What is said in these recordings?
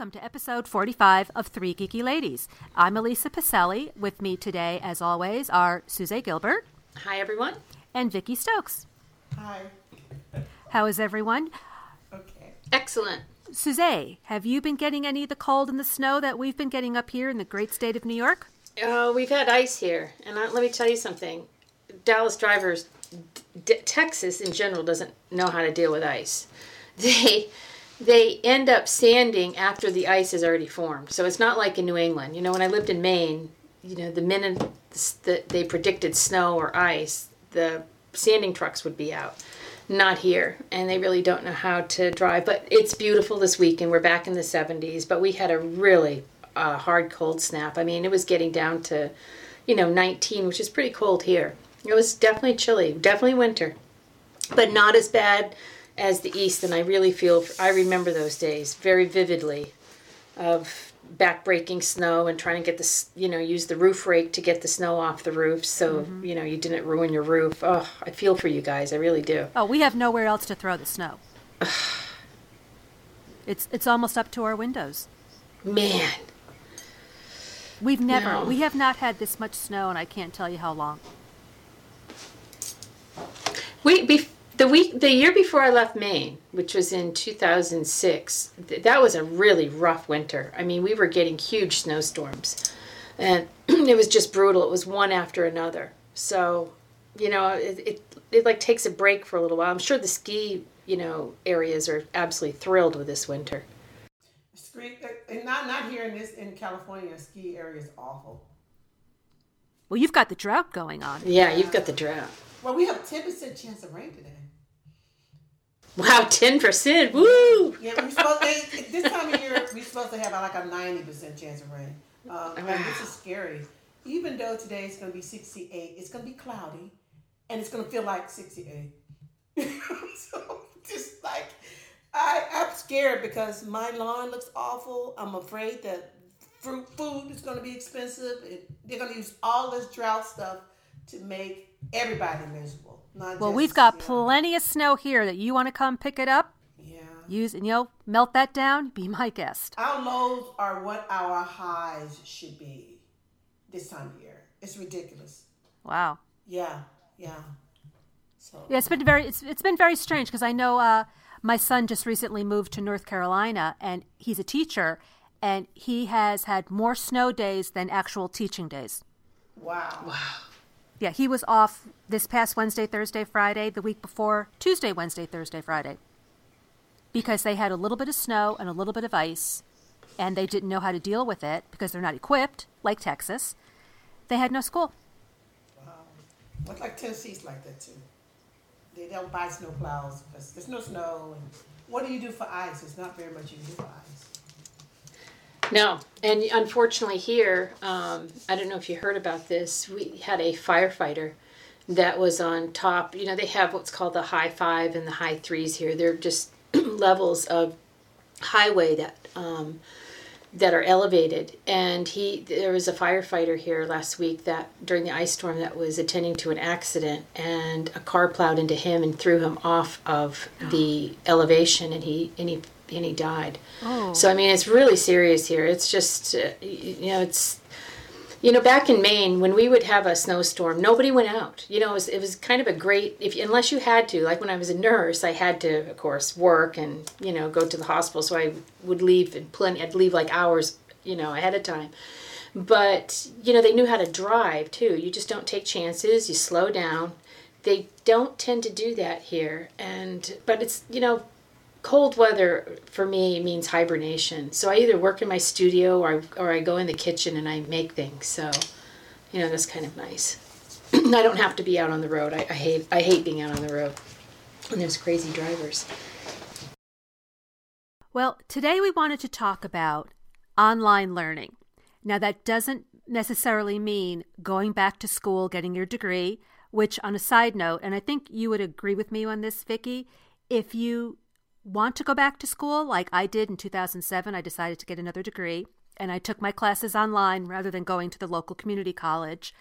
Welcome to episode 45 of Three Geeky Ladies. I'm Elisa Pacelli. With me today, as always, are Suze Gilbert Hi, everyone. and Vicky Stokes. Hi. How is everyone? Okay. Excellent. Suze, have you been getting any of the cold and the snow that we've been getting up here in the great state of New York? Uh, we've had ice here, and I, let me tell you something. Dallas drivers, D- Texas in general, doesn't know how to deal with ice. They they end up sanding after the ice is already formed. So it's not like in New England. You know, when I lived in Maine, you know, the minute that they predicted snow or ice, the sanding trucks would be out. Not here, and they really don't know how to drive. But it's beautiful this weekend. We're back in the 70s, but we had a really uh, hard cold snap. I mean, it was getting down to, you know, 19, which is pretty cold here. It was definitely chilly, definitely winter, but not as bad as the east. And I really feel I remember those days very vividly of backbreaking snow and trying to get this, you know, use the roof rake to get the snow off the roof so mm-hmm. you know you didn't ruin your roof. Oh, I feel for you guys. I really do. Oh, we have nowhere else to throw the snow. it's it's almost up to our windows. Man, We've never, No. we have not had this much snow, and I can't tell you how long. We bef- the week the year before I left Maine, which was in 2006, th- that was a really rough winter. I mean, we were getting huge snowstorms, and it was just brutal. It was one after another. So, you know, it, it it like takes a break for a little while. I'm sure the ski you know areas are absolutely thrilled with this winter. Ski, uh, and not not here in this in California. Ski area is awful. Well, you've got the drought going on. Yeah, you've got the drought. Well, we have ten percent chance of rain today. Wow, ten percent. Woo! Yeah, we supposed this time of year we're supposed to have like a ninety percent chance of rain. Um, and this is scary. Even though today it's going to be sixty-eight, it's going to be cloudy, and it's going to feel like sixty-eight. so just like I, I'm scared because my lawn looks awful. I'm afraid that fruit food is going to be expensive. It, they're going to use all this drought stuff to make everybody miserable. Not Well, just, we've got you know, plenty of snow here that you want to come pick it up, Yeah. use, and you know, melt that down. Be my guest. Our lows are what our highs should be this time of year. It's ridiculous. Wow. Yeah, yeah. So Yeah, it's been very it's it's been very strange because I know uh, my son just recently moved to North Carolina and he's a teacher and he has had more snow days than actual teaching days. Wow. Wow. Yeah, he was off this past Wednesday, Thursday, Friday, the week before Tuesday, Wednesday, Thursday, Friday. Because they had a little bit of snow and a little bit of ice and they didn't know how to deal with it because they're not equipped like Texas. They had no school. Wow. But like Tennessee's like that too. They don't buy snow plows because there's no snow. And what do you do for ice? There's not very much you can do for ice. No, and unfortunately here, um, I don't know if you heard about this. We had a firefighter that was on top. You know, they have what's called the high five and the high threes here. They're just levels of highway that um, that are elevated. And he, there was a firefighter here last week that during the ice storm that was attending to an accident, and a car plowed into him and threw him off of the elevation, and he and he and he died. Oh. So I mean, it's really serious here. It's just, uh, you know, it's, you know, back in Maine when we would have a snowstorm, nobody went out. You know, it was, it was kind of a great if unless you had to. Like when I was a nurse, I had to, of course, work and you know go to the hospital. So I would leave and plenty. I'd leave like hours, you know, ahead of time. But you know, they knew how to drive too. You just don't take chances. You slow down. They don't tend to do that here, and but it's you know cold weather for me means hibernation. So I either work in my studio or I, or I go in the kitchen and I make things. So, you know, that's kind of nice. I don't have to be out on the road. I, I hate I hate being out on the road. And there's crazy drivers. Well, today we wanted to talk about online learning. Now, that doesn't necessarily mean going back to school, getting your degree, which on a side note, and I think you would agree with me on this, Vicki, if you want to go back to school, like I did in 2007, I decided to get another degree and I took my classes online rather than going to the local community college.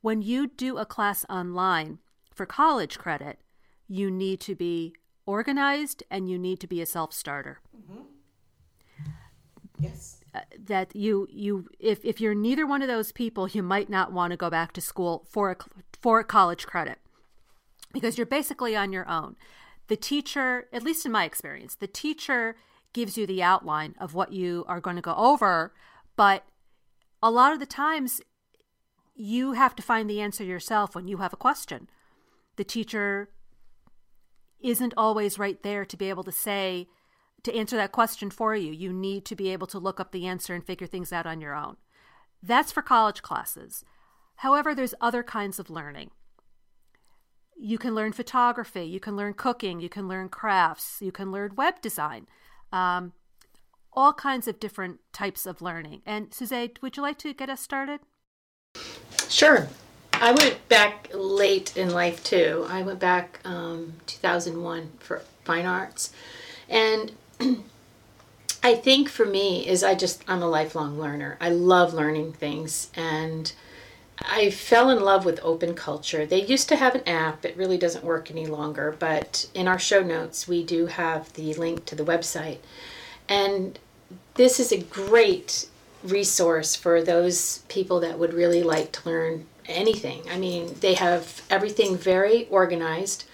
When you do a class online for college credit, you need to be organized and you need to be a self starter. Mm-hmm. Yes. Uh, that you you if if you're neither one of those people, you might not want to go back to school for a for a college credit because you're basically on your own. The teacher, at least in my experience, the teacher gives you the outline of what you are going to go over, but a lot of the times you have to find the answer yourself when you have a question. The teacher isn't always right there to be able to say, to answer that question for you. You need to be able to look up the answer and figure things out on your own. That's for college classes. However, there's other kinds of learning. You can learn photography, you can learn cooking, you can learn crafts, you can learn web design, um, all kinds of different types of learning. And Suzanne, would you like to get us started? Sure. I went back late in life too. I went back um, 2001 for fine arts, and I think for me is I just I'm a lifelong learner. I love learning things and I fell in love with open culture. They used to have an app. It really doesn't work any longer, but in our show notes we do have the link to the website. And this is a great resource for those people that would really like to learn anything. I mean, they have everything very organized.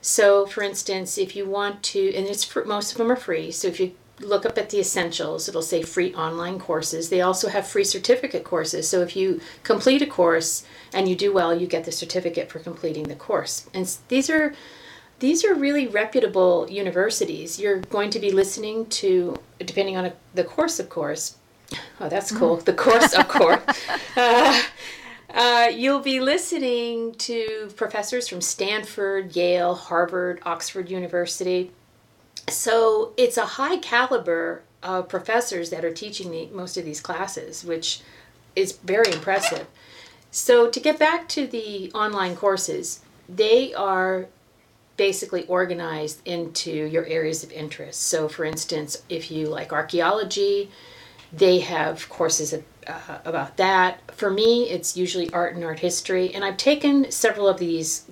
So, for instance, if you want to, and it's for, most of them are free. So, if you look up at the essentials, it'll say free online courses. They also have free certificate courses. So, if you complete a course and you do well, you get the certificate for completing the course. And these are these are really reputable universities. You're going to be listening to, depending on a, the course, of course. Oh, that's cool. The course, of course. Uh, uh, you'll be listening to professors from Stanford, Yale, Harvard, Oxford University. So it's a high caliber of professors that are teaching most of these classes, which is very impressive. So to get back to the online courses, they are basically organized into your areas of interest. So, for instance, if you like archaeology, they have courses uh, about that. For me, it's usually art and art history, and I've taken several of these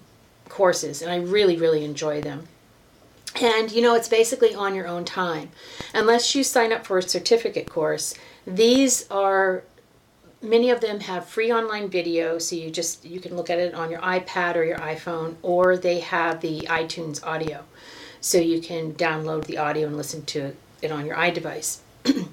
courses and I really, really enjoy them. And you know, it's basically on your own time. Unless you sign up for a certificate course, these are many of them have free online video so you just you can look at it on your ipad or your iphone or they have the itunes audio so you can download the audio and listen to it on your iDevice.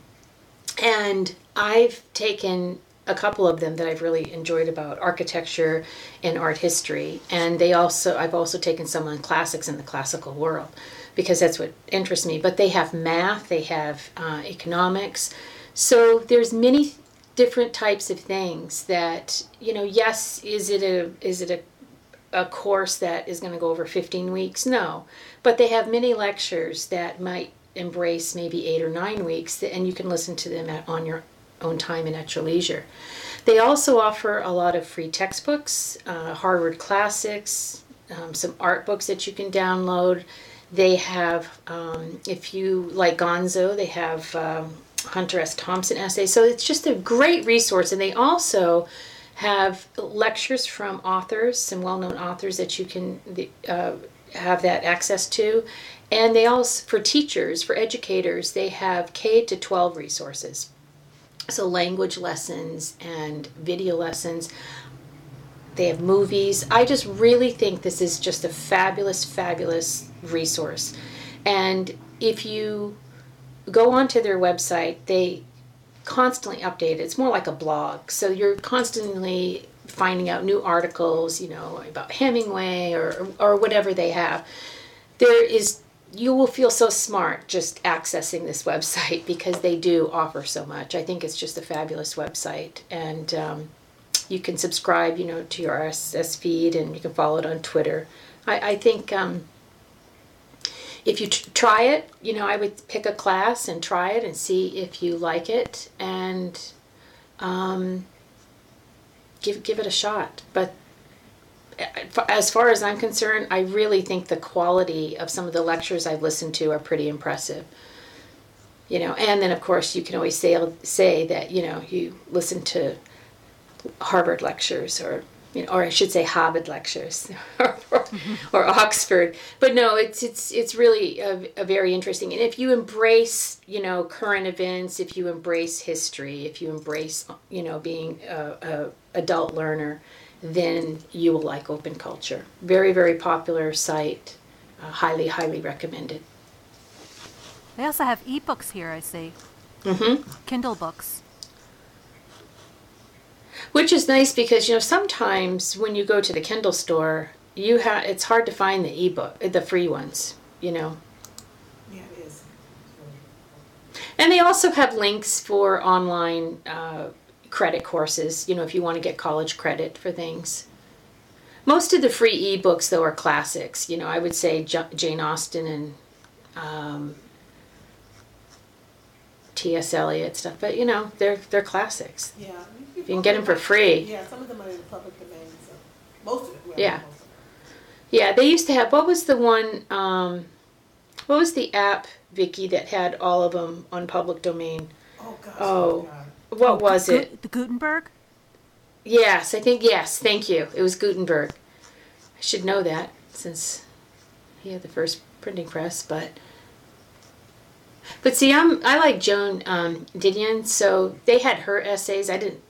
And I've taken a couple of them that I've really enjoyed about architecture and art history. And they also, I've also taken some on classics in the classical world because that's what interests me. But they have math, they have uh, economics. So there's many different types of things that, you know, yes, is it a, is it a, a course that is going to go over 15 weeks? No. But they have many lectures that might embrace maybe eight or nine weeks, and you can listen to them on your own time and at your leisure. They also offer a lot of free textbooks, uh, Harvard Classics, um, some art books that you can download. They have, um, if you like Gonzo, they have um, Hunter S. Thompson essays. So it's just a great resource. And they also have lectures from authors, some well known authors that you can uh, have that access to. And they also, for teachers, for educators, they have K to 12 resources. So, language lessons and video lessons. They have movies. I just really think this is just a fabulous, fabulous resource. And if you go onto their website, they constantly update it. It's more like a blog. So, you're constantly finding out new articles, you know, about Hemingway or, or whatever they have. There is you will feel so smart just accessing this website because they do offer so much. I think it's just a fabulous website, and um, you can subscribe, you know, to your RSS feed, and you can follow it on Twitter. I, I think um, if you t- try it, you know, I would pick a class and try it and see if you like it, and um, give give it a shot. But as far as I'm concerned, I really think the quality of some of the lectures I've listened to are pretty impressive. You know, and then of course you can always say say that you know you listen to Harvard lectures or you know, or I should say Harvard lectures or, mm-hmm. or, Oxford. But no, it's it's it's really a, a, very interesting. And if you embrace, you know, current events, if you embrace history, if you embrace, you know, being a, a adult learner, then you will like Open Culture. Very very popular site, uh, highly highly recommended. They also have ebooks here. I see. Mm-hmm. Kindle books which is nice because you know sometimes when you go to the Kindle store, you have it's hard to find the ebook, the free ones. You know. Yeah, it is. And they also have links for online uh, credit courses. You know, if you want to get college credit for things. Most of the free ebooks, though, are classics. You know, I would say Jane Austen and um, T.S. Eliot stuff, but you know, they're they're classics. Yeah, you can get them for free. Yeah, some of them are in the public domain. So most of them. Yeah. Yeah, they used to have. What was the one? Um, what was the app, Vicky, that had all of them on public domain? Oh gosh. Oh, what oh, was Gu- it? The Gutenberg. Yes, I think yes. Thank you. It was Gutenberg. I should know that since he had the first printing press, but. But see, I'm I like Joan um, Didion, so they had her essays. I didn't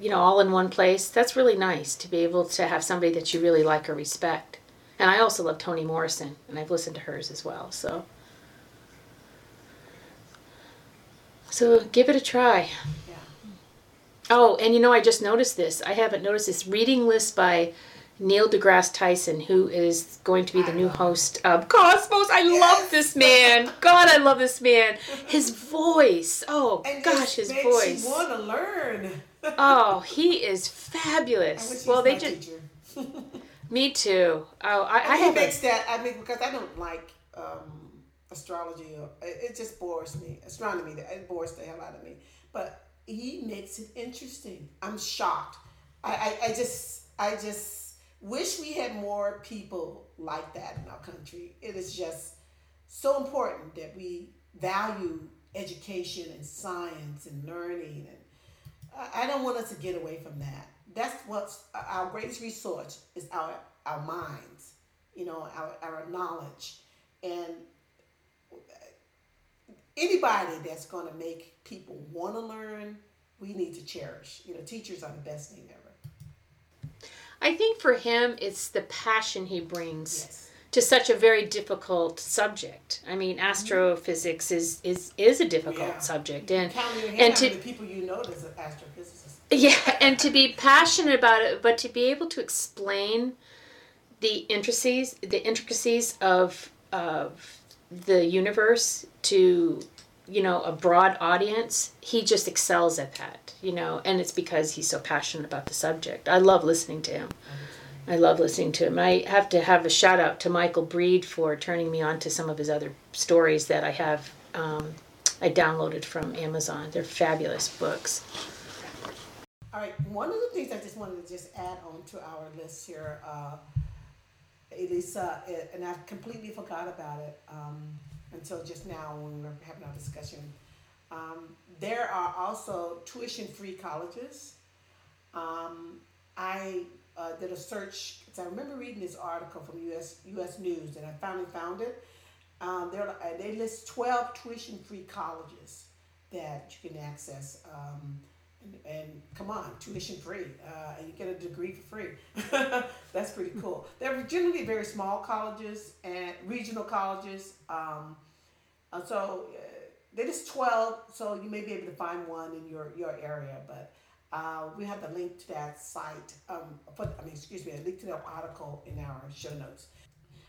you know, all in one place. That's really nice to be able to have somebody that you really like or respect. And I also love Toni Morrison, and I've listened to hers as well. So, so give it a try. Oh, and you know, I just noticed this. I haven't noticed this reading list by Neil deGrasse Tyson, who is going to be the new host of Cosmos. I yes. love this man. God, I love this man. His voice. Oh and gosh, his voice. Want to learn? oh, he is fabulous. well, they just. me too. Oh, I, I, I have makes that. I mean, because I don't like um, astrology. Or, it, it just bores me. Astronomy. It bores the hell out of me. But he makes it interesting. I'm shocked. I, I, I just, I just wish we had more people like that in our country. It is just so important that we value education and science and learning and I don't want us to get away from that. That's what's uh, our greatest resource is our our minds, you know, our, our knowledge. And uh, anybody that's to make people want to learn, we need to cherish. You know, teachers are the best thing ever. I think for him, it's the passion he brings. Yes to such a very difficult subject. I mean, mm-hmm. astrophysics is is is a difficult yeah. subject, and and to people you know as an astrophysicist. Yeah, and to be passionate about it, but to be able to explain the intricacies the intricacies of of the universe to you know a broad audience he just excels at that you know and it's because he's so passionate about the subject i love listening to him I love listening to him. I have to have a shout out to Michael Breed for turning me on to some of his other stories that I have. Um, I downloaded from Amazon. They're fabulous books. All right, one of the things I just wanted to just add on to our list here, uh, Elisa, and I completely forgot about it um, until just now when we were having our discussion. Um, there are also tuition-free colleges. Um, I uh, did a search. Cause I remember reading this article from U.S. U.S. News, and I finally found it. Um, uh, they list twelve tuition-free colleges that you can access. Um, and, come on, tuition free, uh, and you get a degree for free. That's pretty cool. They're generally very small colleges and regional colleges. Um, so uh, they list 12, so you may be able to find one in your, your area. But uh, we have the link to that site. Um, put, I mean, excuse me, a link to that article in our show notes.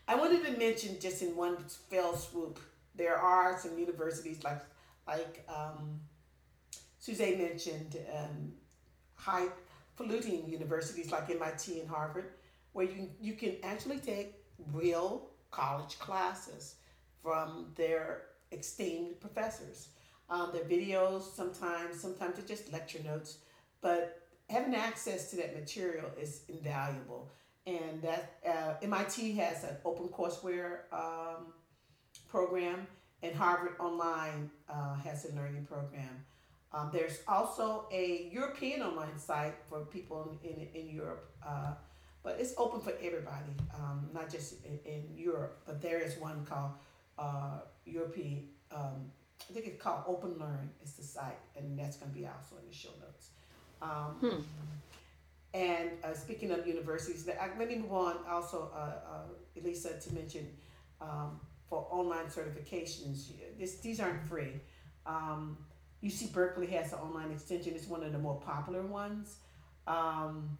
I wanted to mention just in one fell swoop, there are some universities like like um, Suzanne mentioned, um, high polluting universities like MIT and Harvard, where you you can actually take real college classes from their esteemed professors. Um, their videos sometimes, sometimes they're just lecture notes but having access to that material is invaluable. And that uh, MIT has an open courseware um, program, and Harvard Online uh, has a learning program. Um, there's also a European online site for people in, in, in Europe, uh, but it's open for everybody, um, not just in, in, Europe. But there is one called uh, European, um, I think it's called Open Learn, is the site, and that's going to be also in the show notes. Um, hmm. And uh, speaking of universities, let me move on also, uh, uh, Elisa, to mention um, for online certifications, this, these aren't free. Um, UC Berkeley has an online extension. It's one of the more popular ones. Um,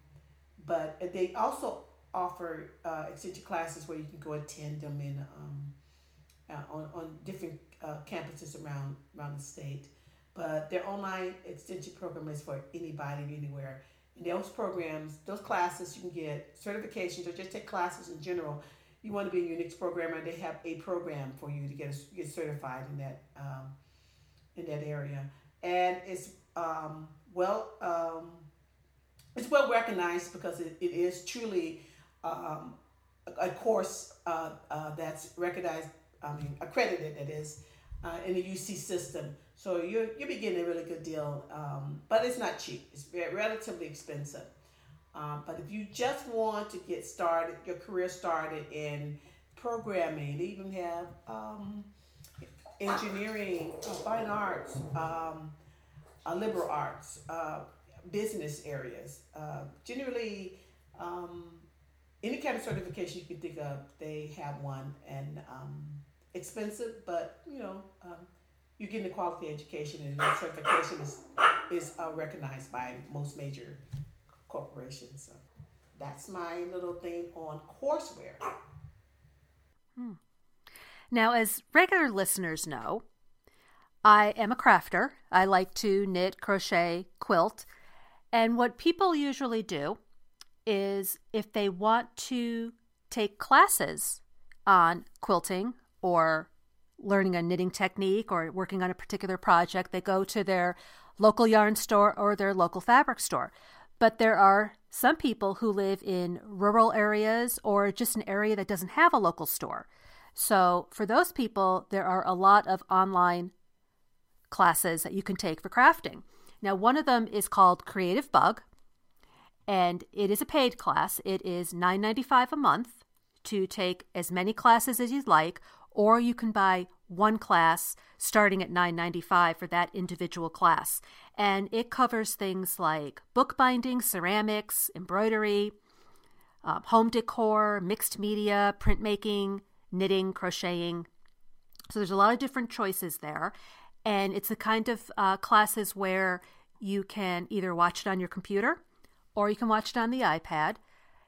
but they also offer uh, extension classes where you can go attend them in um, uh, on, on different uh, campuses around around the state. But their online extension program is for anybody anywhere. And those programs, those classes, you can get certifications or just take classes in general. You want to be a Unix programmer, they have a program for you to get get certified in that. Um, in that area, and it's um, well um, it's well recognized because it, it is truly um, a, a, course uh, uh, that's recognized, I mean accredited. It is uh, in the UC system, so you're you're getting a really good deal, um, but it's not cheap. It's relatively expensive. Um, but if you just want to get started, your career started in programming, they even have um, engineering, uh, fine arts, um, uh, liberal arts, uh, business areas. Uh, generally, um, any kind of certification you can think of, they have one, and um, expensive, but you know, um, you're getting a quality education, and that certification is is uh, recognized by most major corporations. So that's my little thing on courseware. Hmm. Now, as regular listeners know, I am a crafter. I like to knit, crochet, quilt. And what people usually do is if they want to take classes on quilting or learning a knitting technique or working on a particular project, they go to their local yarn store or their local fabric store. But there are some people who live in rural areas or just an area that doesn't have a local store. So, for those people, there are a lot of online classes that you can take for crafting. Now, one of them is called Creativebug, and it is a paid class. It is $9.95 a month to take as many classes as you'd like, or you can buy one class starting at $9.95 for that individual class. And it covers things like bookbinding, ceramics, embroidery, uh, home decor, mixed media, printmaking, knitting, crocheting. So there's a lot of different choices there. And it's the kind of uh, classes where you can either watch it on your computer or you can watch it on the iPad.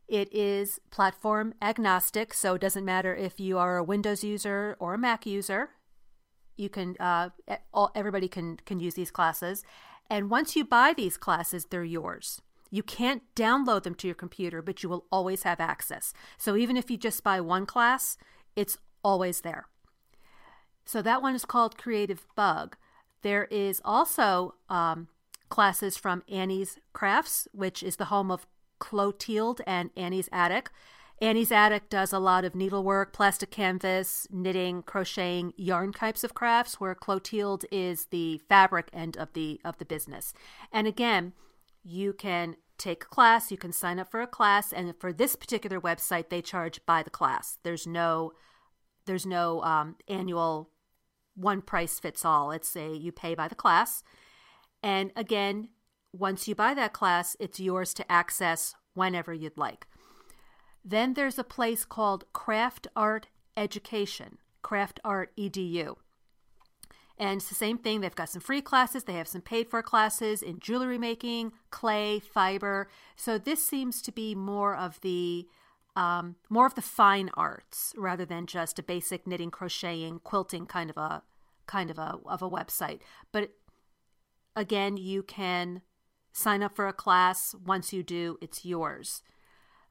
It is platform agnostic, so it doesn't matter if you are a Windows user or a Mac user. You can, uh, all, everybody can can use these classes, and once you buy these classes, they're yours. You can't download them to your computer, but you will always have access. So even if you just buy one class, it's always there. So that one is called Creativebug. There is also um, classes from Annie's Crafts, which is the home of Clotilde and Annie's Attic. Annie's Attic does a lot of needlework, plastic canvas, knitting, crocheting, yarn types of crafts, where Clotilde is the fabric end of the of the business. And again, you can take a class, you can sign up for a class, and for this particular website, they charge by the class. There's no there's no um, annual one price fits all. It's a you pay by the class, and again, once you buy that class, it's yours to access whenever you'd like. Then there's a place called Craft Art Education, Craft Art Edu. And it's the same thing. They've got some free classes, they have some paid for classes in jewelry making, clay, fiber. So this seems to be more of the um, more of the fine arts rather than just a basic knitting, crocheting, quilting kind of a kind of a of a website. But again, you can sign up for a class. Once you do, it's yours.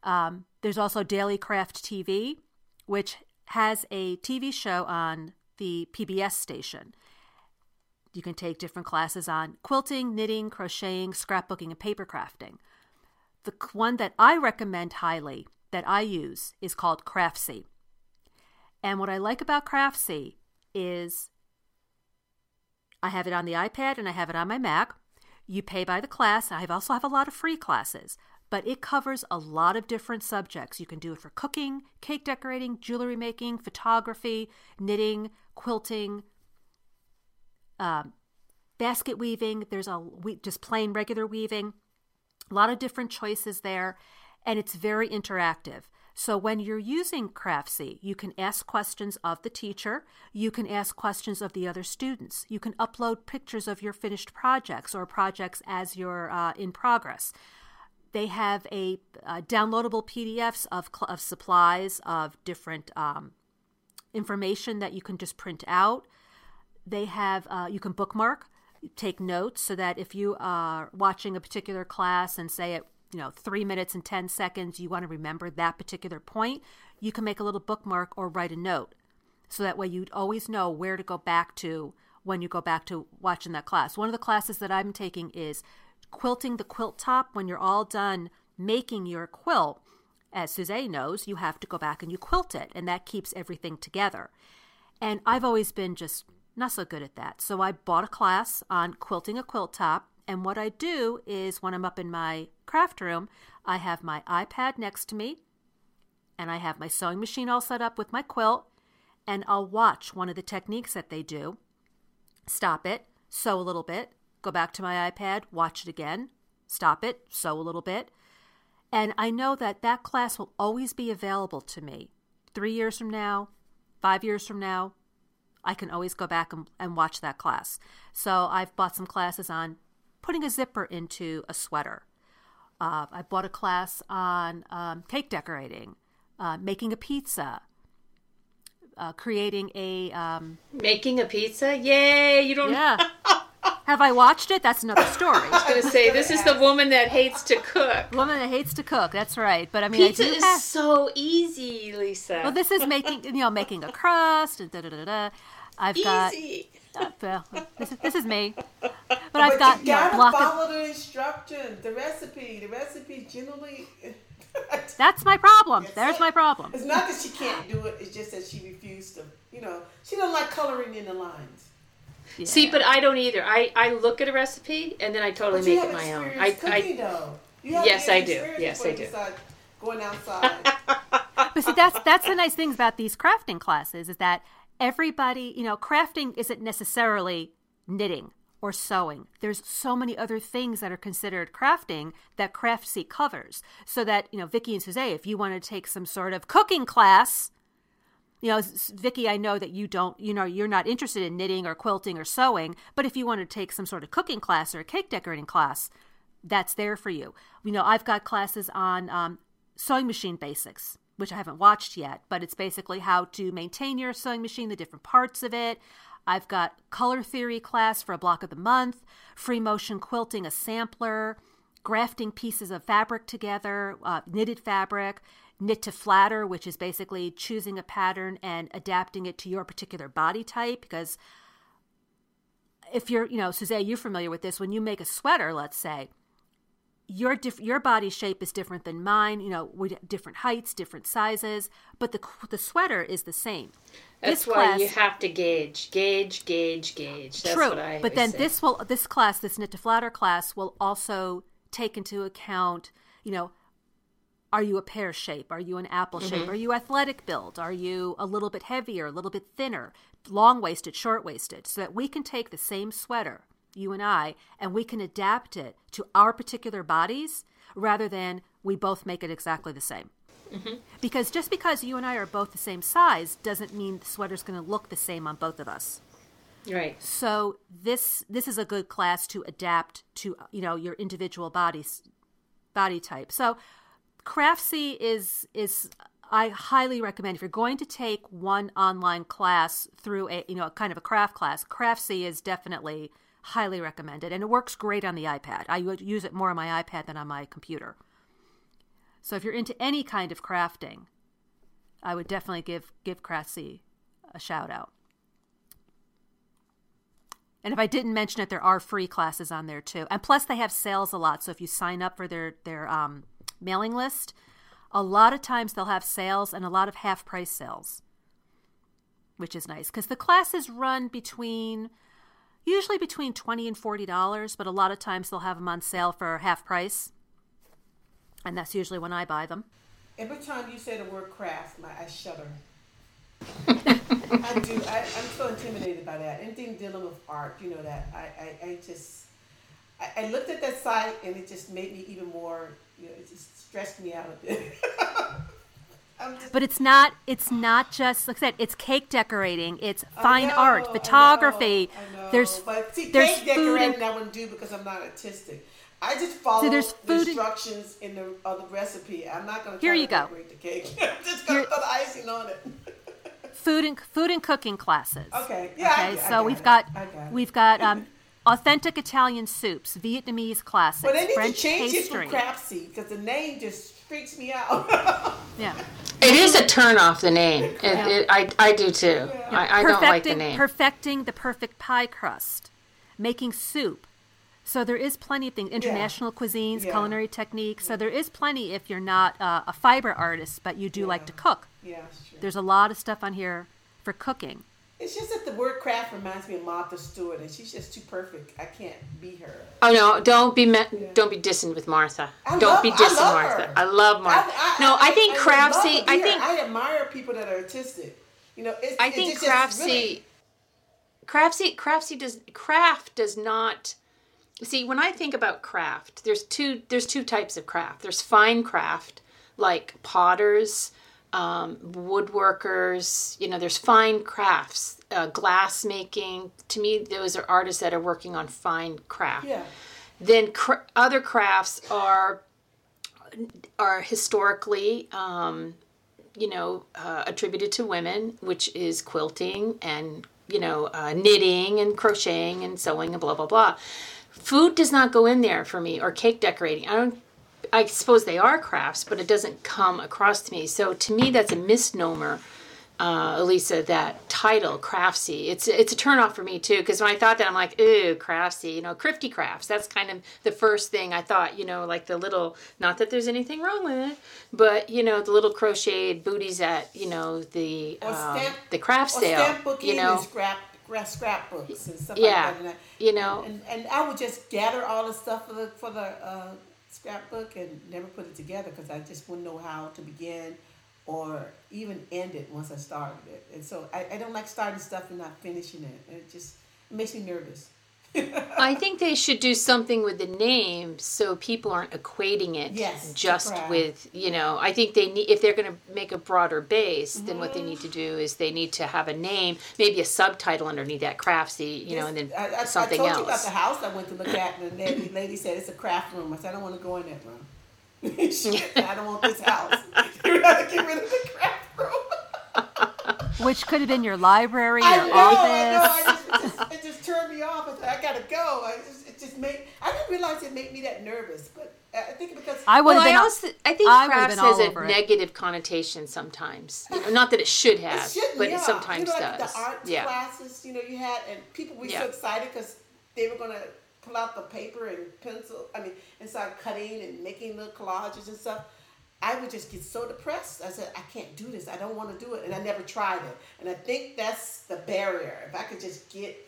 Um, there's also Daily Craft TV, which has a TV show on the PBS station. You can take different classes on quilting, knitting, crocheting, scrapbooking, and paper crafting. The one that I recommend highly that I use is called Craftsy. And what I like about Craftsy is I have it on the iPad and I have it on my Mac. You pay by the class. I also have a lot of free classes, but it covers a lot of different subjects. You can do it for cooking, cake decorating, jewelry making, photography, knitting, quilting, um, basket weaving. There's a we, just plain regular weaving. A lot of different choices there, and it's very interactive. So when you're using Craftsy, you can ask questions of the teacher, you can ask questions of the other students, you can upload pictures of your finished projects or projects as you're uh, in progress. They have a uh, downloadable PDFs of, of supplies of different um, information that you can just print out. They have uh, you can bookmark, take notes so that if you are watching a particular class and say it you know, three minutes and 10 seconds, you want to remember that particular point, you can make a little bookmark or write a note. So that way you'd always know where to go back to when you go back to watching that class. One of the classes that I'm taking is quilting the quilt top. When you're all done making your quilt, as Suzanne knows, you have to go back and you quilt it, and that keeps everything together. And I've always been just not so good at that. So I bought a class on quilting a quilt top and what I do is when I'm up in my craft room, I have my iPad next to me and I have my sewing machine all set up with my quilt and I'll watch one of the techniques that they do, stop it, sew a little bit, go back to my iPad, watch it again, stop it, sew a little bit. And I know that that class will always be available to me. Three years from now, five years from now, I can always go back and, and watch that class. So I've bought some classes on putting a zipper into a sweater. Uh, I bought a class on um, cake decorating, uh, making a pizza, uh, creating a um, making a pizza. Yay! You don't. Yeah. Have I watched it? That's another story. I was going to say this is the woman that hates to cook. Woman that hates to cook. That's right. But I mean, pizza I is have... so easy, Lisa. Well, this is making you know making a crust and da da da da. I've easy. got uh, well, this is, this is me. But, but I've got you gotta know, follow of, the instructions, the recipe. The recipe generally. That's my problem. That's There's it. my problem. It's not that she can't do it. It's just that she refused to. You know, she doesn't like coloring in the lines. Yeah. See, but I don't either. I, I look at a recipe and then I totally But you make have it my own. I, experience cooking, I though. You have Yes, I do. Yes, I you do. Going outside. But see, that's that's the nice things about these crafting classes is that everybody, you know, crafting isn't necessarily knitting or sewing. There's so many other things that are considered crafting that Craftsy covers. So that, you know, Vicky and Suzanne, if you want to take some sort of cooking class, you know, Vicky, I know that you don't, you know, you're not interested in knitting or quilting or sewing, but if you want to take some sort of cooking class or a cake decorating class, that's there for you. You know, I've got classes on um, sewing machine basics, which I haven't watched yet, but it's basically how to maintain your sewing machine, the different parts of it. I've got color theory class for a block of the month, free motion quilting, a sampler, grafting pieces of fabric together, uh, knitted fabric, knit to flatter, which is basically choosing a pattern and adapting it to your particular body type. Because if you're, you know, Suzanne, you're familiar with this. When you make a sweater, let's say, your diff- your body shape is different than mine. You know, we different heights, different sizes, but the the sweater is the same. that's This why class- you have to gauge, gauge, gauge, gauge. That's True, what I but then say. this will this class, this knit to flatter class, will also take into account, you know, are you a pear shape? Are you an apple shape? Mm-hmm. Are you athletic build? Are you a little bit heavier, a little bit thinner, long waisted, short waisted? So that we can take the same sweater, you and I, and we can adapt it to our particular bodies rather than we both make it exactly the same. Mm-hmm. Because just because you and I are both the same size doesn't mean the sweater's going to look the same on both of us. right. So this this is a good class to adapt to you know your individual bodies body type. So Craftsy is is I highly recommend if you're going to take one online class through a you know a kind of a craft class. Craftsy is definitely highly recommended and it works great on the iPad. I use it more on my iPad than on my computer. So if you're into any kind of crafting, I would definitely give give Craftsy a shout out. And if I didn't mention it, there are free classes on there too. And plus, they have sales a lot. So if you sign up for their their um, mailing list, a lot of times they'll have sales and a lot of half price sales, which is nice because the classes run between usually between twenty and forty dollars, but a lot of times they'll have them on sale for half price, and that's usually when I buy them. Every time you say the word craft, my I shudder. I do. I, I'm so intimidated by that. Anything dealing with art, you know that. I, I, I just, I, I looked at that site and it just made me even more, you know, it just stressed me out a bit. just, but it's not. It's not just like I said. It's cake decorating. It's fine know, art, photography. I know, I know. There's but see, there's cake food decorating and- I wouldn't do because I'm not artistic. I just follow there's the food and- instructions in the of the recipe. I'm not going to Here you go. decorate the cake. I'm just going to Here- put icing on it. food and food and cooking classes. Okay. Yeah, Okay. I so got we've it. got got we've got um, authentic Italian soups, Vietnamese classics, But they need French to change pastry. it from Crapsy because the name just freaks me out. Yeah. It is a turn off the name. It, it, I, I do too. I, I don't like the name. Perfecting the perfect pie crust, making soup. So there is plenty of things, international cuisines, Yeah. culinary techniques. So there is plenty if you're not uh, a fiber artist, but you do like to cook. yeah, it's. There's a lot of stuff on here for cooking. It's just that the word craft reminds me of Martha Stewart, and she's just too perfect. I can't be her. Oh no! Don't be me- don't be dissing with Martha. I don't love- be I dissing love Martha. her. I love Martha. no, I, think Craftsy. I think I admire people that are artistic. You know, it's, I it's think just- just Craftsy. really- Craftsy, Craftsy does craft does not. See, when I think about craft, there's two there's two types of craft. There's fine craft, like potters, um, woodworkers. You know, there's fine crafts, uh, glass making. To me, those are artists that are working on fine craft. Yeah. Then cr- other crafts are are historically, um, you know, uh, attributed to women, which is quilting and you know uh, knitting and crocheting and sewing and blah blah blah. Food does not go in there for me, or cake decorating. I don't. I suppose they are crafts, but it doesn't come across to me. So to me, that's a misnomer uh, Elisa, that title, craftsy. It's it's a turnoff for me too because when I thought that, I'm like, ooh, craftsy. You know, crafty crafts. That's kind of the first thing I thought. You know, like the little. Not that there's anything wrong with it, but you know, the little crocheted booties at you know the um, stamp- the craft sale. You know, and scrap, scrap scrapbooks and stuff Yeah. like that. And, I- You know. and, and I would just gather all the stuff for the for the uh, scrapbook and never put it together because I just wouldn't know how to begin or even end it once I started it. And so I, I don't like starting stuff and not finishing it. It just it makes me nervous. I think they should do something with the name so people aren't equating it Yes, just with you know. I think they need if they're going to make a broader base, then what they mm. need to do is they need to have a name, maybe a subtitle underneath that craftsy, you know, and then I, I, something else. I told you about the house I went to look at, and the lady, said it's a craft room. I said I don't want to go in that room. I don't want this house. You gotta get rid of the craft. Which could have been your library, I your know, office. I know. I just, it, just, it just turned me off. I said I gotta go. I just, it just made. I didn't realize it made me that nervous, but I think because I would Well, been. I also I think I crafts has a over it. negative connotation sometimes. You know, not that it should it have, shouldn't. but yeah. it sometimes you know, like does. The art yeah. classes, you know, you had, and people were Yeah. so excited because they were gonna pull out the paper and pencil. I mean, and start cutting and making little collages and stuff. I would just get so depressed. I said, I can't do this. I don't want to do it, and I never tried it. And I think that's the barrier. If I could just get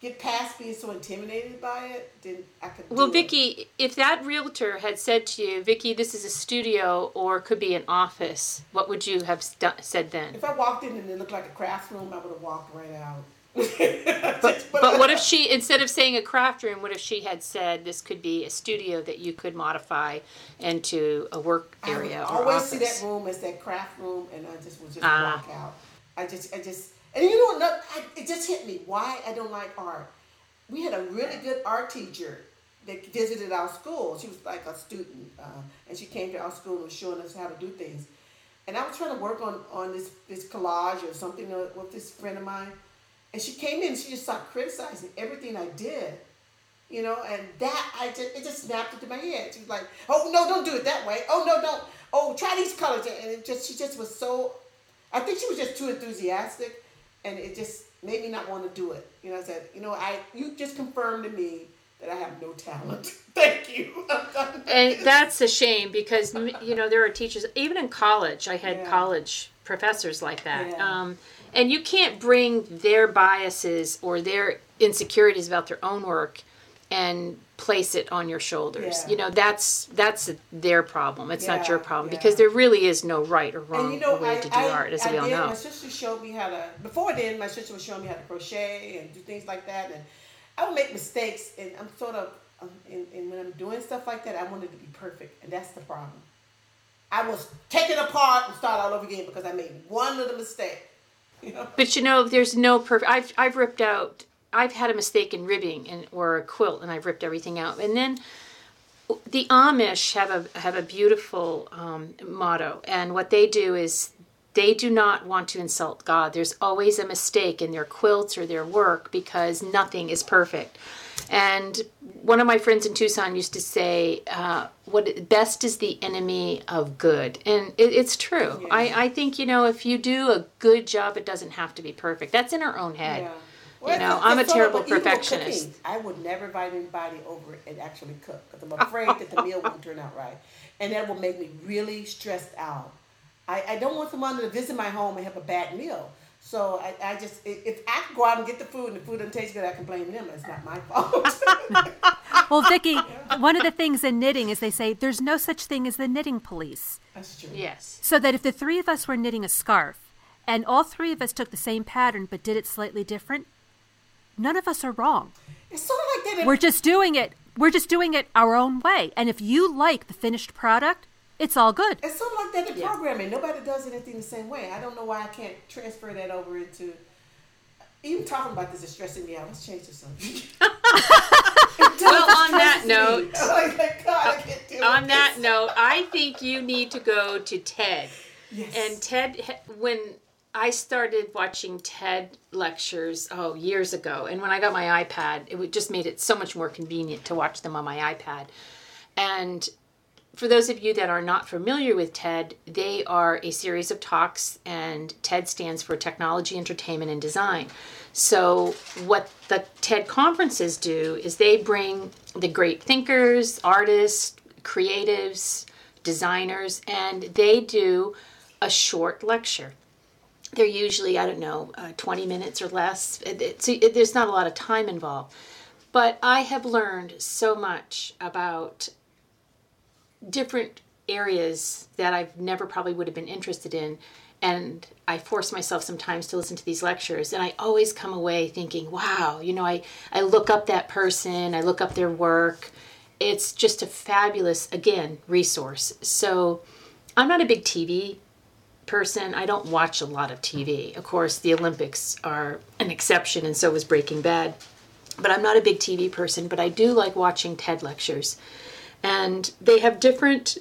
get past being so intimidated by it, then I could. Well, do it. Vicky, if that realtor had said to you, Vicky, this is a studio or could be an office, what would you have stu- said then? If I walked in and it looked like a craft room, I would have walked right out. But, but what if she, instead of saying a craft room, what if she had said this could be a studio that you could modify into a work area I always office? see that room as that craft room, and I just would just Ah. walk out. I just, I just, and you know, what? It just hit me why I don't like art. We had a really good art teacher that visited our school. She was like a student, uh, and she came to our school and was showing us how to do things. And I was trying to work on on this this collage or something uh, with this friend of mine, and she came in and she just started criticizing everything I did. You know, and that I just it just snapped into my head. She was like, "Oh no, don't do it that way. Oh no, don't. Oh, try these colors." And it just she just was so. I think she was just too enthusiastic, and it just made me not want to do it. You know, I said, you know, I you just confirmed to me that I have no talent. Thank you. and that's a shame because you know there are teachers even in college. I had Yeah. college professors like that. Yeah. Um, and you can't bring their biases or their insecurities about their own work and place it on your shoulders. Yeah. You know, that's that's their problem. It's not your problem yeah. because there really is no right or wrong you know, way I, to do I, art, as I we all did, know. My sister showed me how to. Before then, my sister was showing me how to crochet and do things like that, and I would make mistakes, and I'm sort of, um, and, and when I'm doing stuff like that, I wanted to be perfect, and that's the problem. I was taken apart and start all over again because I made one little mistake. But you know, there's no perfect. I've I've ripped out. I've had a mistake in ribbing and or a quilt, and I've ripped everything out. And then the Amish have a have a beautiful um, motto, and what they do is they do not want to insult God. There's always a mistake in their quilts or their work because nothing is perfect. And one of my friends in Tucson used to say, uh, "What best is the enemy of good," and it, it's true. I, I think you know if you do a good job, it doesn't have to be perfect. That's in our own head. Yeah. You know, I'm a terrible like- even with perfectionist. I would never invite anybody over and actually cook because I'm afraid that the meal won't turn out right, and that will make me really stressed out. I, I don't want someone to visit my home and have a bad meal. So I, I just if I can go out and get the food and the food doesn't taste good, I can blame them. It's not my fault. Well, Vicki, one of the things in knitting is they say there's no such thing as the knitting police. That's true. Yes. So that if the three of us were knitting a scarf and all three of us took the same pattern but did it slightly different, none of us are wrong. It's sort of like that. We're just doing it. We're just doing it our own way. And if you like the finished product, it's all good. It's sort of like that in programming. Nobody does anything the same way. I don't know why I can't transfer that over into. Even talking about this is stressing me out. Let's change the subject. Well, on that note, oh like, like, God, I uh, can't deal on with that this. note, I think you need to go to TED. Yes. And TED, when I started watching TED lectures, oh, years ago, and when I got my iPad, it just made it so much more convenient to watch them on my iPad. And for those of you that are not familiar with TED, they are a series of talks, and TED stands for Technology, Entertainment, and Design. So, what the TED conferences do is they bring the great thinkers, artists, creatives, designers, and they do a short lecture. They're usually, I don't know, uh, 20 minutes or less. It, it, there's not a lot of time involved. But I have learned so much about different areas that I've never probably would have been interested in. And I force myself sometimes to listen to these lectures, and I always come away thinking, wow, you know, I, I look up that person, I look up their work. It's just a fabulous, again, resource. So I'm not a big TV person. I don't watch a lot of TV. Of course, the Olympics are an exception, and so was Breaking Bad. But I'm not a big TV person, but I do like watching TED lectures and they have different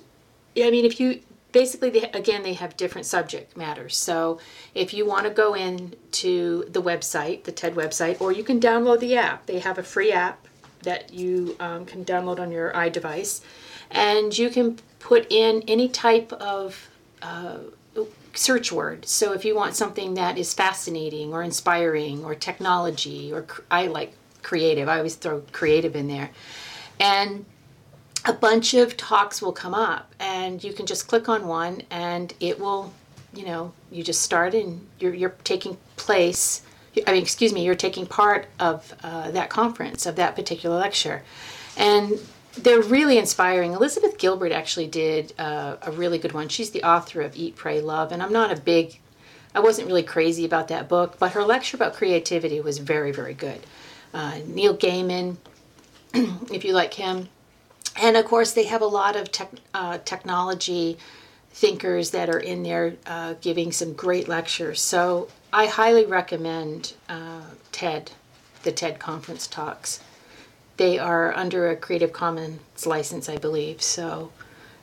i mean if you basically they, again they have different subject matters. So if you want to go in to the website the ted website or you can download the app. They have a free app that you um, can download on your iDevice, and you can put in any type of uh, search word. So if you want something that is fascinating or inspiring or technology or cr- I like creative, I always throw creative in there, and a bunch of talks will come up and you can just click on one and it will you know you just start and you're, you're taking place i mean excuse me you're taking part of uh, that conference of that particular lecture. And they're really inspiring. Elizabeth gilbert actually did uh, a really good one. She's the author of eat pray love and i'm not a big i wasn't really crazy about that book but her lecture about creativity was very very good. Uh, neil gaiman if you like him and of course they have a lot of tech, uh, technology thinkers that are in there uh, giving some great lectures. So i highly recommend uh, ted the ted conference talks. They are under a creative commons license i believe. So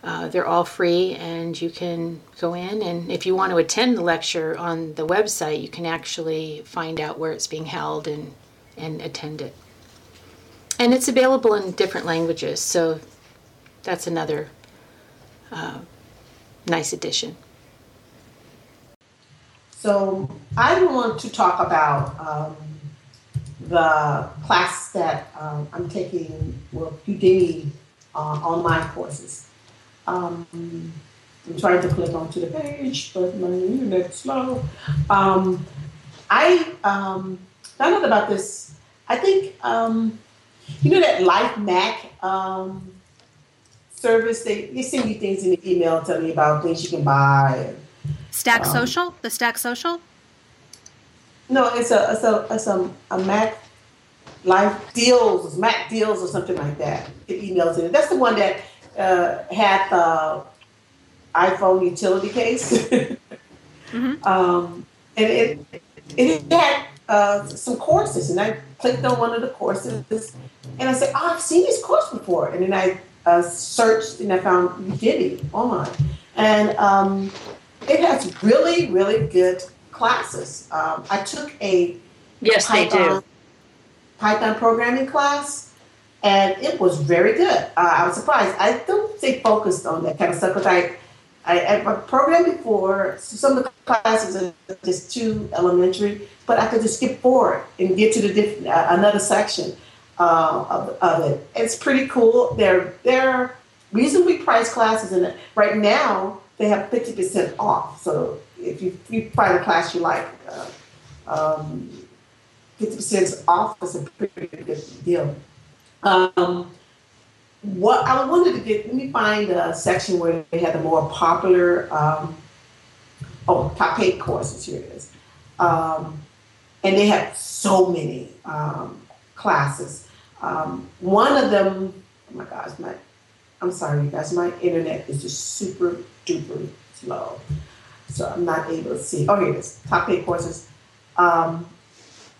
uh, they're all free and you can go in. And if you want to attend the lecture on the website you can actually find out where it's being held and, and attend it and it's available in different languages so that's another uh, nice addition So I want to talk about um, the class that um, I'm taking with Udemy uh, online courses. Um, I'm trying to click onto the page, but my internet's slow. Um, I um, found out about this. I think um, you know that Life Mac um, service. They they send you things in the email telling you about things you can buy. Stack um, Social, the Stack Social. No, it's a it's a it's a, a Mac Life deals, Mac deals, or something like that. It emails in. It. That's the one that uh, had the iPhone utility case. mm-hmm. um, and it it had uh, some courses, and I clicked on one of the courses, and I said, "Oh, I've seen this course before." And then I uh, searched, and I found Udemy online, and um, it has really, really good classes. Um, I took a yes, Python, they do Python programming class, and it was very good. Uh, I was surprised. I don't stay focused on that kind of stuff because I, I, I've programmed before. So some of the classes are just too elementary, but I could just skip forward and get to the diff- uh, another section uh, of, of it. It's pretty cool. They're they're reasonably priced classes, and right now they have fifty percent off. So if you, you find a class you like. Uh, um, 50% off is a pretty good deal. Um, what I wanted to get, let me find a section where they had the more popular, um, oh, top eight courses, here it is. Um, and they have so many um, classes. Um, one of them, oh my gosh, my, I'm sorry, you guys, my internet is just super duper slow. So I'm not able to see. Oh, here it is. Top eight courses. Um,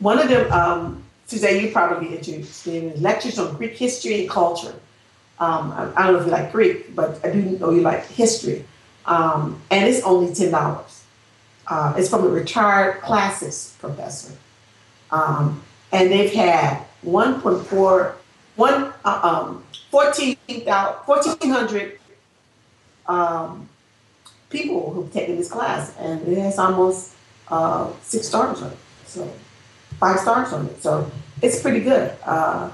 one of them, um, Suzanne, you probably be interested in lectures on Greek history and culture. Um, I, I, don't know if you like Greek, but I do know you like history. Um, and it's only ten dollars. Uh, it's from a retired classics professor, um, and they've had 1.4, one, uh, um, 1,400 um, people who've taken this class, and it has almost uh, six stars on it. So five stars on it. So it's pretty good. Uh,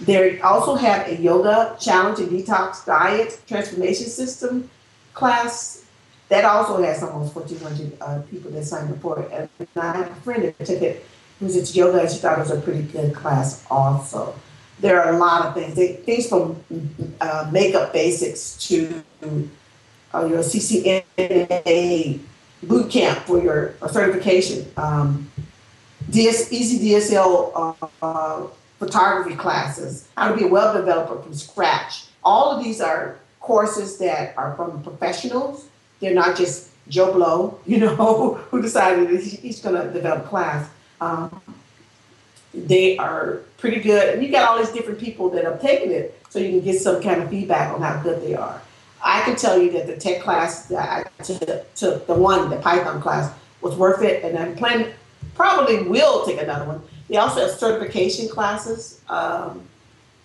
they also have a yoga challenge and detox diet transformation system class that also has almost 1,400 uh, people that signed up for it. And I have a friend that took it who's into yoga and she thought it was a pretty good class also. There are a lot of things, they, things from uh, makeup basics to uh, your CCNA boot camp for your certification. Um, DS, easy DSLR uh, uh, photography classes, how to be a web developer from scratch. All of these are courses that are from professionals. They're not just Joe Blow, you know, who decided he's going to develop class. Um, they are pretty good. And you got all these different people that have taken it so you can get some kind of feedback on how good they are. I can tell you that the tech class that I took, took the one, the Python class, was worth it. And I'm planning, probably will take another one. They also have certification classes um,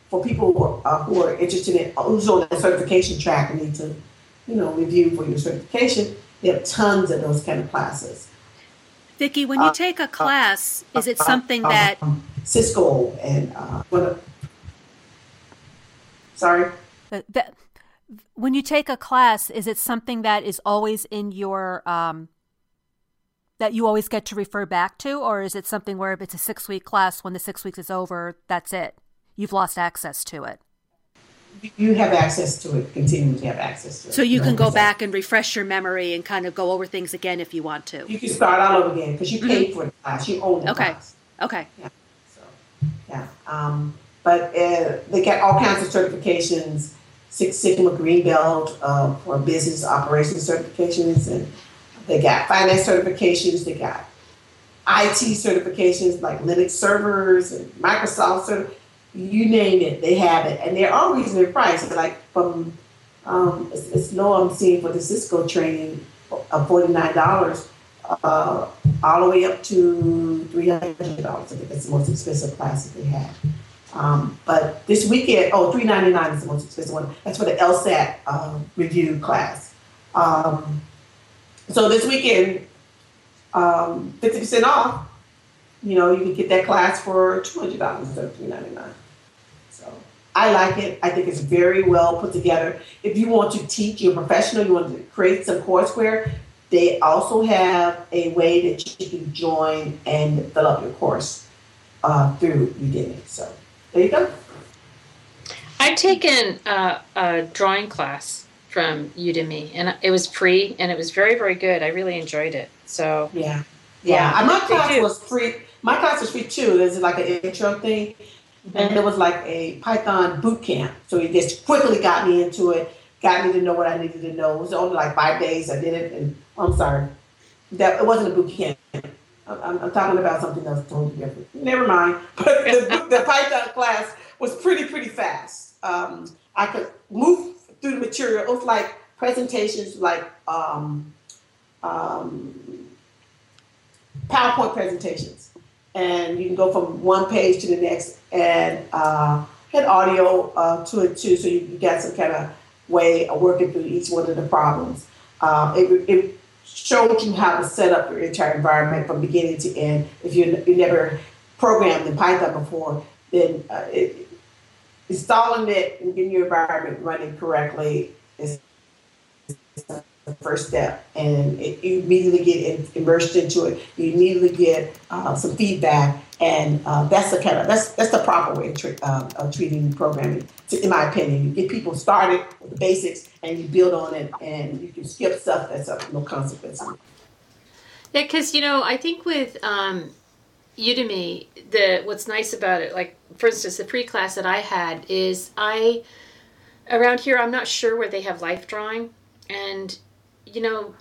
for people who are, uh, who are interested in who's on the certification track and need to, you know, review for your certification. They have tons of those kind of classes. Vicki, when you uh, take a class, uh, is it something uh, that Cisco and what? sorry. That, when you take a class, is it something that is always in your um, that you always get to refer back to, or is it something where if it's a six week class, when the six weeks is over, that's it? You've lost access to it. You have access to it, continue to have access to it. So you can go back and refresh your memory and kind of go over things again if you want to. You can start all over again because you paid mm-hmm. for the class, you own the okay. class. Okay. Yeah. So, yeah. Um, but uh, they get all kinds of certifications Six Sigma Green Belt uh, for business operations certifications and they got finance certifications. They got IT certifications like Linux servers and Microsoft server. You name it, they have it, and they're all reasonably priced. Like from um, it's, it's, low I'm seeing for the Cisco training of forty nine dollars, uh, all the way up to three hundred dollars. I think that's the most expensive class that they have. Um, but this weekend, oh, three ninety nine is the most expensive one. That's for the LSAT uh, review class. Um, so this weekend, um, 50% off, you know, you can get that class for $200 instead of $399. So I like it. I think it's very well put together. If you want to teach, you're a professional, you want to create some courseware, they also have a way that you can join and fill up your course uh, through Udemy. So there you go. I've taken uh, a drawing class from Udemy, and it was free, and it was very, very good. I really enjoyed it. So yeah, yeah. yeah my class was free. My class was free too. There's like an intro thing, mm-hmm. and it was like a Python boot camp. So it just quickly got me into it, got me to know what I needed to know. It was only like five days. I did it, and I'm sorry, that it wasn't a boot camp. I'm, I'm talking about something else totally different. Never mind. But the, the Python class was pretty, pretty fast. Um, I could move through the material. It was like presentations, like um, um, PowerPoint presentations, and you can go from one page to the next, and uh, had audio uh, to it too, so you, you got some kind of way of working through each one of the problems. Um, it, it showed you how to set up your entire environment from beginning to end. If you you never programmed in Python before, then uh, it, installing it and getting your environment running correctly is the first step. And it, you immediately get immersed into it. You immediately get uh, some feedback, and uh, that's the kind of that's that's the proper way of, tre- uh, of treating programming, in my opinion. You get people started with the basics, and you build on it, and you can skip stuff that's of no consequence. Yeah, because you know, I think with um, Udemy, the what's nice about it, like for instance, the pre class that I had is I around here I'm not sure where they have life drawing, and you know,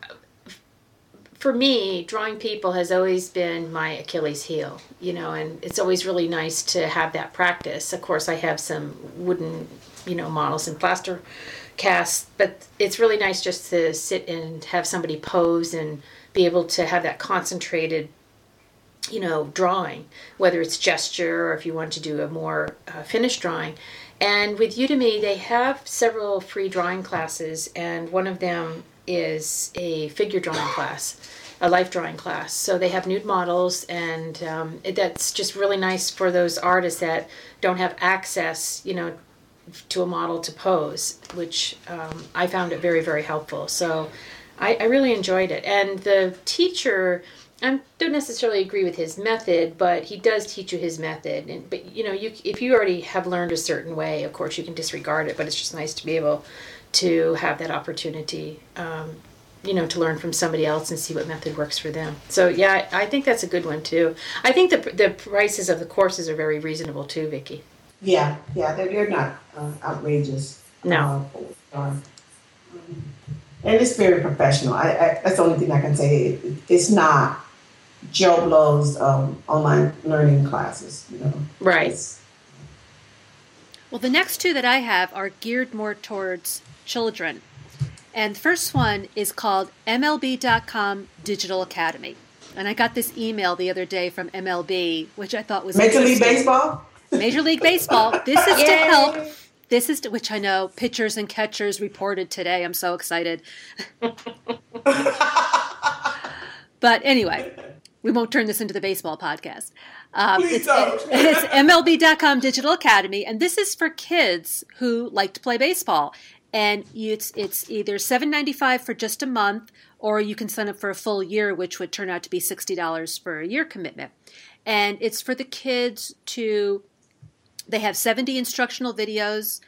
for me, drawing people has always been my Achilles heel, you know, and it's always really nice to have that practice. Of course, I have some wooden, you know, models and plaster casts, but it's really nice just to sit and have somebody pose and be able to have that concentrated you know, drawing, whether it's gesture or if you want to do a more uh, finished drawing. And with Udemy, they have several free drawing classes, and one of them is a figure drawing class, a life drawing class. So they have nude models, and um, it, that's just really nice for those artists that don't have access, you know, to a model to pose, which um, I found it very, very helpful. So I, I really enjoyed it. And the teacher, I don't necessarily agree with his method, but he does teach you his method. And but you know, you if you already have learned a certain way, of course you can disregard it. But it's just nice to be able to have that opportunity, um, you know, to learn from somebody else and see what method works for them. So yeah, I, I think that's a good one too. I think the the prices of the courses are very reasonable too, Vicki. Yeah, yeah, they're, they're not uh, outrageous. No. Uh, um, and it's very professional. I, I, that's the only thing I can say. It, it's not Joe Blow's um, online learning classes. You know, right. It's, well, the next two that I have are geared more towards children. And the first one is called MLB.com Digital Academy. And I got this email the other day from MLB, which I thought was Major League Baseball. Major League Baseball. This is to help. This is to, which I know pitchers and catchers reported today. I'm so excited. but anyway, we won't turn this into the baseball podcast. Um, Please it's, it, it's MLB.com Digital Academy, and this is for kids who like to play baseball. And it's it's either seven ninety five for just a month, or you can sign up for a full year, which would turn out to be sixty dollars for a year commitment. And it's for the kids to. They have seventy instructional videos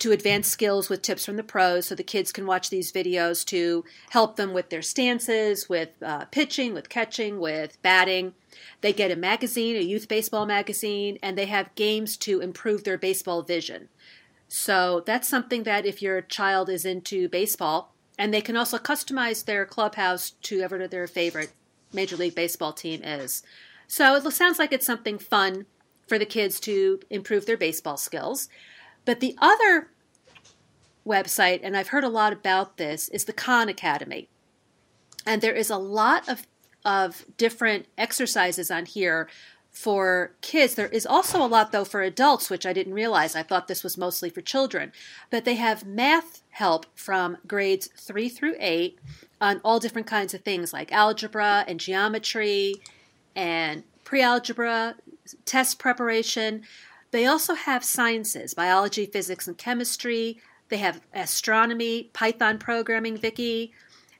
to advance skills with tips from the pros so the kids can watch these videos to help them with their stances, with uh, pitching, with catching, with batting. They get a magazine, a youth baseball magazine, and they have games to improve their baseball vision. So that's something that if your child is into baseball, and they can also customize their clubhouse to whatever their favorite Major League Baseball team is. So it sounds like it's something fun for the kids to improve their baseball skills. But the other website, and I've heard a lot about this, is the Khan Academy. And there is a lot of, of different exercises on here for kids. There is also a lot, though, for adults, which I didn't realize. I thought this was mostly for children. But they have math help from grades three through eight on all different kinds of things like algebra and geometry and pre algebra, test preparation. They also have sciences biology, physics, and chemistry. They have astronomy, Python programming, Vicki,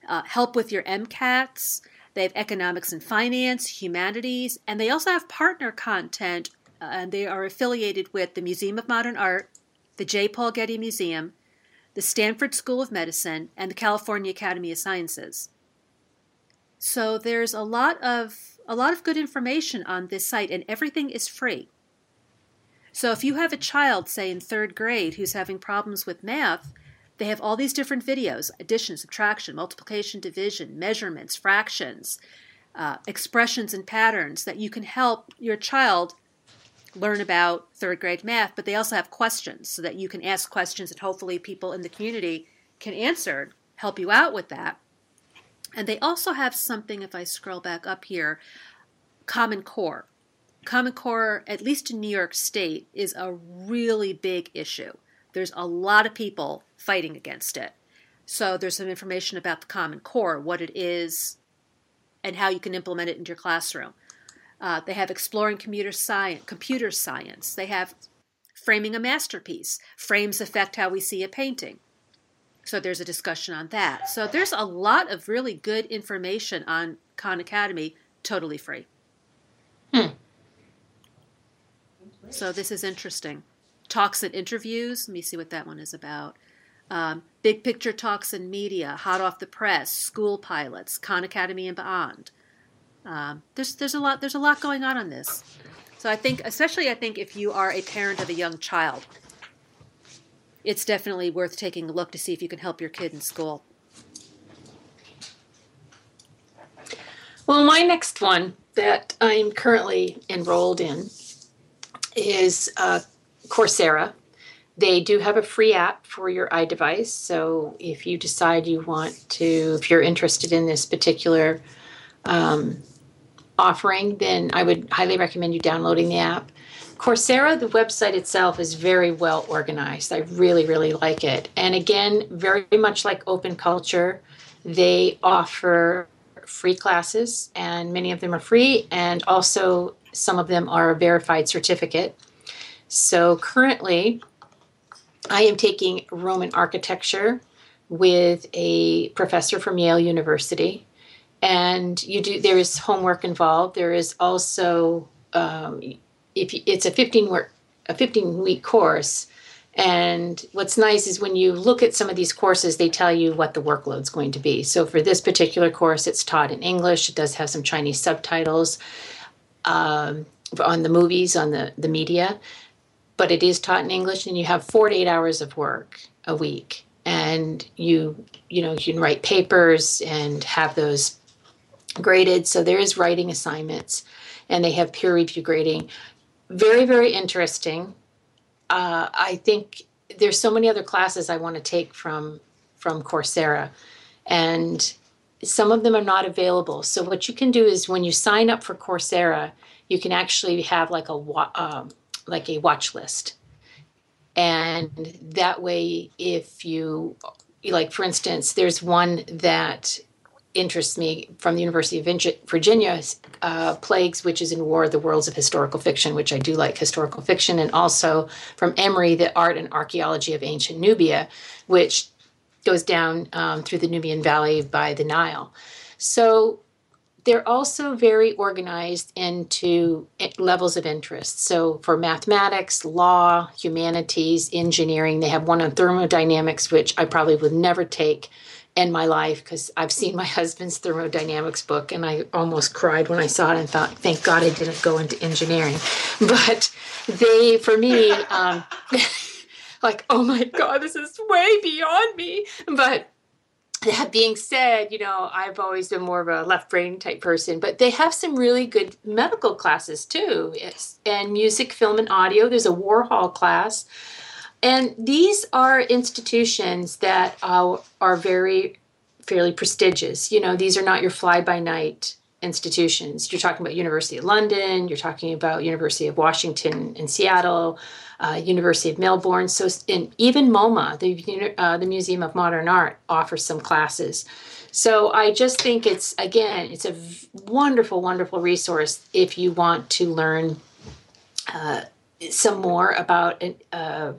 uh, help with your MCATs. They have economics and finance, humanities, and they also have partner content. Uh, and they are affiliated with the Museum of Modern Art, the J. Paul Getty Museum, the Stanford School of Medicine, and the California Academy of Sciences. So there's a lot of a lot of good information on this site, and everything is free. So if you have a child, say in third grade, who's having problems with math, they have all these different videos addition, subtraction, multiplication, division, measurements, fractions, uh, expressions, and patterns that you can help your child learn about third grade math. But they also have questions so that you can ask questions and hopefully people in the community can answer, help you out with that. And they also have something, if I scroll back up here, Common Core. Common Core, at least in New York State, is a really big issue. There's a lot of people fighting against it. So there's some information about the Common Core, what it is, and how you can implement it into your classroom. Uh, they have exploring computer science, computer science. They have framing a masterpiece. Frames affect how we see a painting. So there's a discussion on that. So there's a lot of really good information on Khan Academy, totally free. Hmm. So this is interesting. Talks and interviews. Let me see what that one is about um, big picture talks and media, hot off the press, school pilots, Khan Academy and beyond. Um, there's there's a lot there's a lot going on on this. So I think, especially I think, if you are a parent of a young child, it's definitely worth taking a look to see if you can help your kid in school. Well, my next one that I'm currently enrolled in is uh, Coursera. They do have a free app for your iDevice. So if you decide you want to, if you're interested in this particular um, offering, then I would highly recommend you downloading the app. Coursera, the website itself is very well organized. I really, really like it. And again, very much like Open Culture, they offer free classes, and many of them are free, and also some of them are a verified certificate. So currently, I am taking Roman architecture with a professor from Yale University, and you do there is homework involved. There is also um, if you, it's a fifteen work a fifteen week course. And what's nice is when you look at some of these courses, they tell you what the workload's going to be. So for this particular course, it's taught in English. It does have some Chinese subtitles um, on the movies, on the, the media but it is taught in English, and you have four to eight hours of work a week, and you you know you can write papers and have those graded. So there is writing assignments, and they have peer review grading. Very very interesting. Uh, I think there's so many other classes I want to take from from Coursera, and some of them are not available. So what you can do is when you sign up for Coursera, you can actually have like a um, like a watch list. And that way, if you, like, for instance, there's one that interests me from the University of Virginia, uh, Plagues, Witches, and War, The Worlds of Historical Fiction, which I do like historical fiction, and also from Emory, The Art and Archaeology of Ancient Nubia, which goes down um, through the Nubian Valley by the Nile. So they're also very organized into levels of interest. So for mathematics, law, humanities, engineering, they have one on thermodynamics, which I probably would never take in my life because I've seen my husband's thermodynamics book and I almost cried when I saw it and thought, thank God I didn't go into engineering. But they, for me, um, like, oh my God, this is way beyond me. But that being said, you know, I've always been more of a left brain type person, but they have some really good medical classes too. And music, film, and audio. There's a Warhol class. And these are institutions that uh, are very fairly prestigious. You know, these are not your fly by night institutions. You're talking about University of London, you're talking about University of Washington in Seattle, uh, University of Melbourne. So, in, even MoMA, the, uh, the Museum of Modern Art, offers some classes. So I just think it's again, it's a wonderful, wonderful resource if you want to learn uh, some more about an, uh,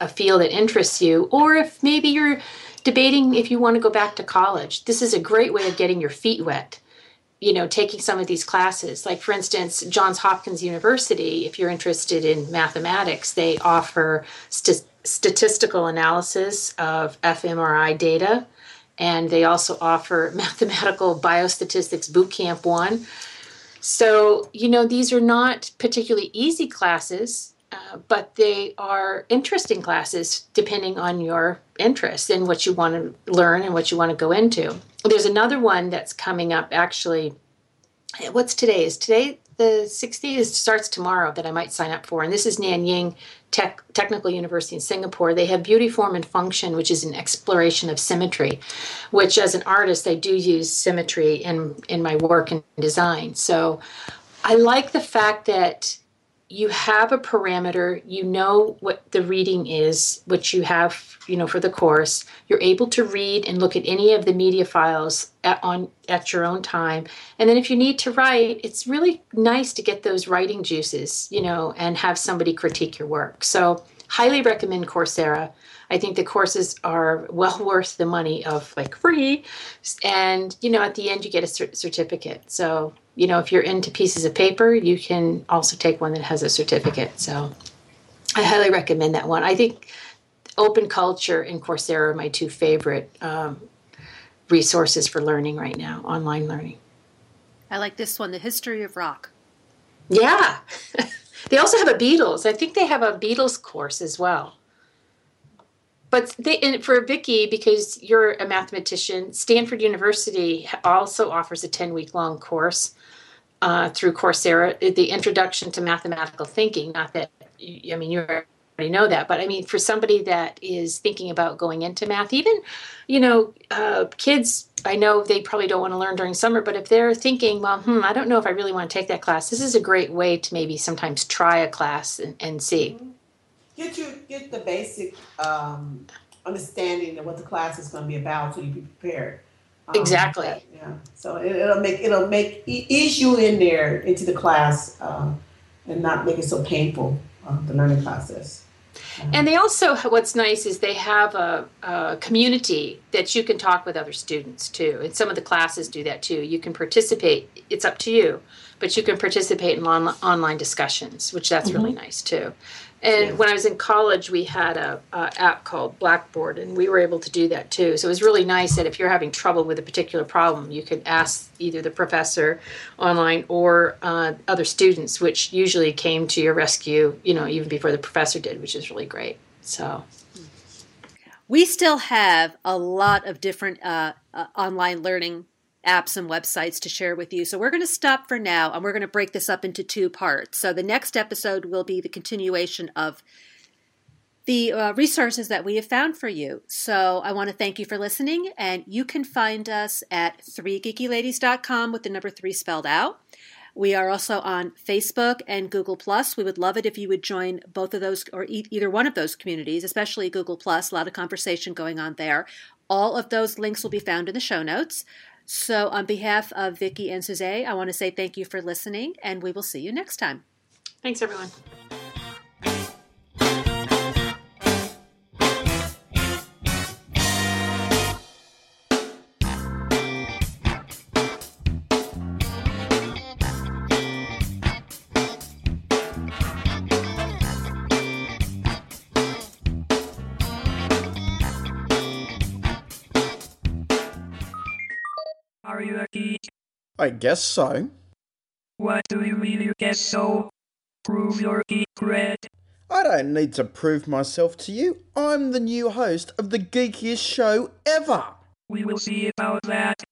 a field that interests you, or if maybe you're debating if you want to go back to college. This is a great way of getting your feet wet you know taking some of these classes. Like for instance johns hopkins university if you're interested in mathematics they offer st- statistical analysis of fmri data and they also offer mathematical biostatistics bootcamp 1 so you know these are not particularly easy classes uh, but they are interesting classes depending on your interest and what you want to learn and what you want to go into. There's another one that's coming up actually. What's today? Is today the 60th? It starts tomorrow that I might sign up for. And this is Nanyang Tech, Technical University in Singapore. They have Beauty, Form, and Function, which is an exploration of symmetry, which as an artist, I do use symmetry in, in my work and design. So I like the fact that you have a parameter you know what the reading is which you have you know for the course. You're able to read and look at any of the media files at, on at your own time. And then if you need to write it's really nice to get those writing juices you know and have somebody critique your work. So highly recommend coursera i think the courses are well worth the money of like free and you know at the end you get a certificate so you know, if you're into pieces of paper, you can also take one that has a certificate. So I highly recommend that one. I think Open Culture and Coursera are my two favorite um, resources for learning right now, online learning. I like this one, The History of Rock. Yeah. they also have a Beatles. I think they have a Beatles course as well. But they, for Vicki, because you're a mathematician, Stanford University also offers a 10 week long course uh, through Coursera, the introduction to mathematical thinking. Not that, I mean, you already know that, but I mean, for somebody that is thinking about going into math, even, you know, uh, kids, I know they probably don't want to learn during summer, but if they're thinking, well, hmm, I don't know if I really want to take that class, this is a great way to maybe sometimes try a class and, and see. Get you get the basic um, understanding of what the class is going to be about, so you be prepared. Um, exactly. yeah. So it, will make it'll make ease you in there into the class um, and not make it so painful uh, the learning process. And they also, what's nice is they have a, a, community that you can talk with other students too. And some of the classes do that too. You can participate, it's up to you, but you can participate in on, online discussions, which that's mm-hmm. really nice too. And yes. when I was in college, we had a, a, app called Blackboard, and we were able to do that too. So it was really nice that if you're having trouble with a particular problem, you could ask either the professor online or uh, other students, which usually came to your rescue, you know, even before the professor did, which is really great. So. We still have a lot of different uh, uh, online learning apps and websites to share with you. So we're going to stop for now and we're going to break this up into two parts. So the next episode will be the continuation of the uh, resources that we have found for you. So I want to thank you for listening, and you can find us at 3geekyladies.com with the number 3 spelled out. We are also on Facebook and Google Plus. We would love it if you would join both of those or e- either one of those communities, especially Google Plus. A lot of conversation going on there. All of those links will be found in the show notes. So, on behalf of Vicki and Suzette, I want to say thank you for listening, and we will see you next time. Thanks, everyone. I guess so. What do you mean you guess so? Prove your geek cred. I don't need to prove myself to you. I'm the new host of the geekiest show ever. We will see about that.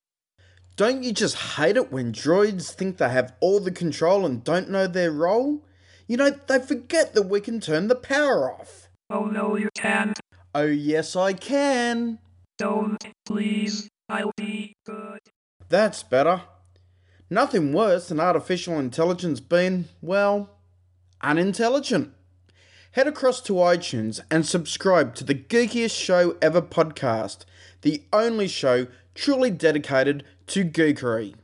Don't you just hate it when droids think they have all the control and don't know their role? You know, they forget that we can turn the power off. Oh no, you can't. Oh yes, I can. Don't, please. I'll be good. That's better. Nothing worse than artificial intelligence being, well, unintelligent. Head across to iTunes and subscribe to the Geekiest Show Ever podcast, the only show truly dedicated to geekery.